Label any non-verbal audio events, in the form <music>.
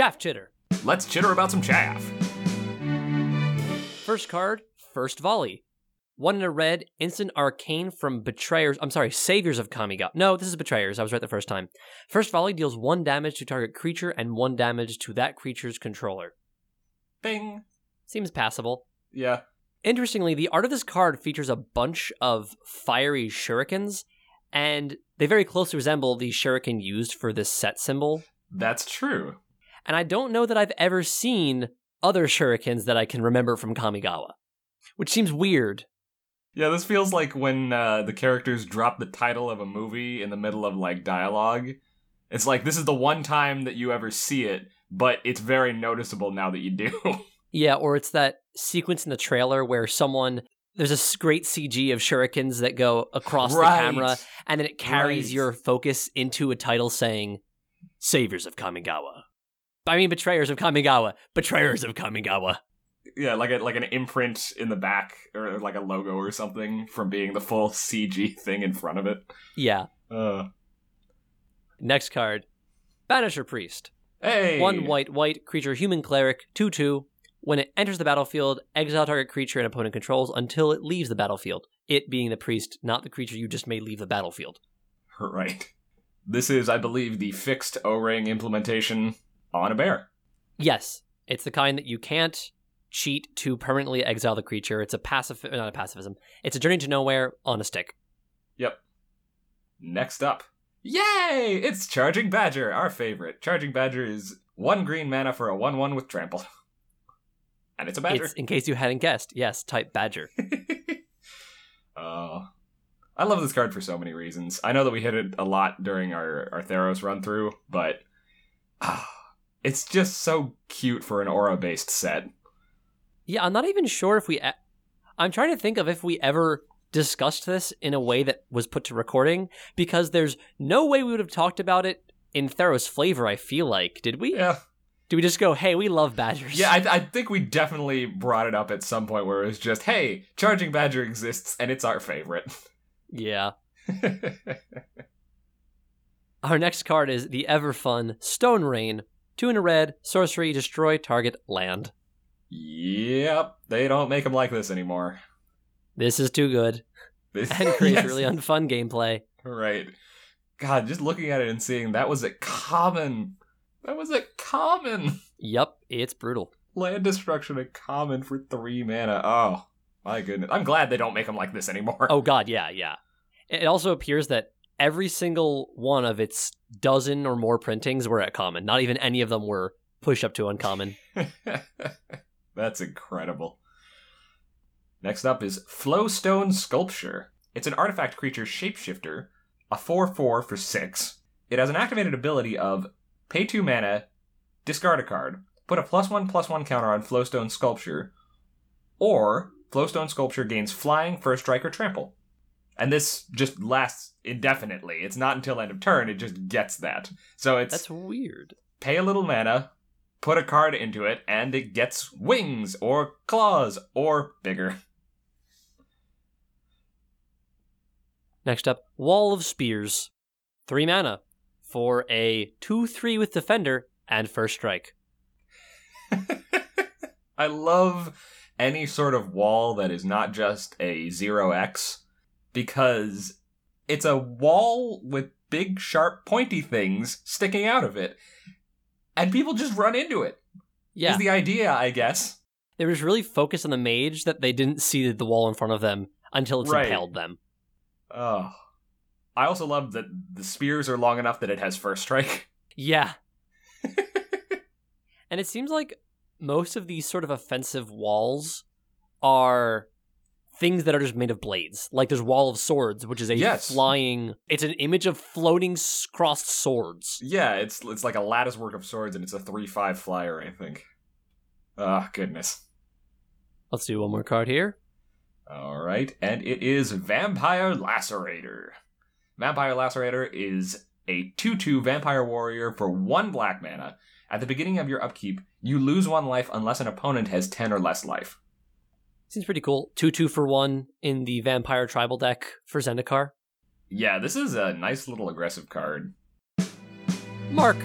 Chaff Chitter. Let's chitter about some chaff. First card, First Volley. One in a red, instant arcane from Betrayers. I'm sorry, Saviors of Kamigawa. No, this is Betrayers. I was right the first time. First Volley deals one damage to target creature and one damage to that creature's controller. Bing. Seems passable. Yeah. Interestingly, the art of this card features a bunch of fiery shurikens, and they very closely resemble the shuriken used for this set symbol. That's true. And I don't know that I've ever seen other shurikens that I can remember from Kamigawa, which seems weird. Yeah, this feels like when uh, the characters drop the title of a movie in the middle of like dialogue. It's like this is the one time that you ever see it, but it's very noticeable now that you do. <laughs> Yeah, or it's that sequence in the trailer where someone there's a great CG of shurikens that go across Right. the camera, and then it carries Right. your focus into a title saying "Saviors of Kamigawa." I mean, betrayers of Kamigawa, betrayers of Kamigawa. yeah, like a like an imprint in the back or like a logo or something from being the full CG thing in front of it. Yeah. Uh, Next card, Banisher Priest. hey, One white, white creature, human cleric, two two. When it enters the battlefield, exile target creature an opponent controls until it leaves the battlefield. It being the priest, not the creature you just made leave the battlefield. Right. This is, I believe, the fixed O-ring implementation on a bear. Yes, it's the kind that you can't cheat to permanently exile the creature. It's a passive, not a pacifism. It's a journey to nowhere on a stick. Yep. Next up. Yay! It's Charging Badger, our favorite. Charging Badger is one green mana for a 1 1 with trample. <laughs> And it's a badger. It's in case you hadn't guessed. Yes, type badger. <laughs> Oh. I love this card for so many reasons. I know that we hit it a lot during our, our Theros run through, but ah, it's just so cute for an aura based set. Yeah, I'm not even sure if we. I'm trying to think of if we ever discussed this in a way that was put to recording because there's no way we would have talked about it in Theros flavor. I feel like did we? Yeah. Do we just go, hey, we love badgers? Yeah, I, I think we definitely brought it up at some point where it was just, hey, Charging Badger exists and it's our favorite. yeah. <laughs> Our next card is the ever fun Stone Rain. Two in a red, sorcery, destroy target land. yep, they don't make them like this anymore. This is too good <laughs> This- and creates Yes. really unfun gameplay. Right. God, just looking at it and seeing that was a common. That was a common. Yep, it's brutal. Land destruction a common for three mana. Oh, my goodness. I'm glad they don't make them like this anymore. Oh god, yeah, yeah. It also appears that every single one of its dozen or more printings were at common. Not even any of them were push up to uncommon. <laughs> That's incredible. Next up is Flowstone Sculpture. It's an artifact creature shapeshifter, a 4 4 for 6. It has an activated ability of pay 2 mana, discard a card, put a plus 1 plus 1 counter on Flowstone Sculpture, or Flowstone Sculpture gains flying, first strike, or trample. And this just lasts indefinitely. It's not until end of turn, it just gets that. So it's That's weird. pay a little mana, put a card into it, and it gets wings or claws or bigger. Next up, Wall of Spears. Three mana for a 2 3 with Defender and First Strike. <laughs> I love any sort of wall that is not just a 0x because it's a wall with big, sharp, pointy things sticking out of it. And people just run into it. Yeah. Is the idea, I guess. they were just really focused on the mage that they didn't see the wall in front of them until it's Right. impaled them. Oh. I also love that the spears are long enough that it has first strike. <laughs> Yeah. and it seems like most of these sort of offensive walls are things that are just made of blades. Like there's Wall of Swords, which is a Yes. flying. It's an image of floating crossed swords. Yeah, it's it's like a lattice work of swords, and it's a three-five flyer, I think. Ah, goodness. Let's do one more card here. All right, and it is Vampire Lacerator. Vampire Lacerator is a 2-2 vampire warrior for one black mana. At the beginning of your upkeep, you lose one life unless an opponent has 10 or less life. Seems pretty cool. Two two for one in the vampire tribal deck for Zendikar. Yeah, this is a nice little aggressive card. Mark,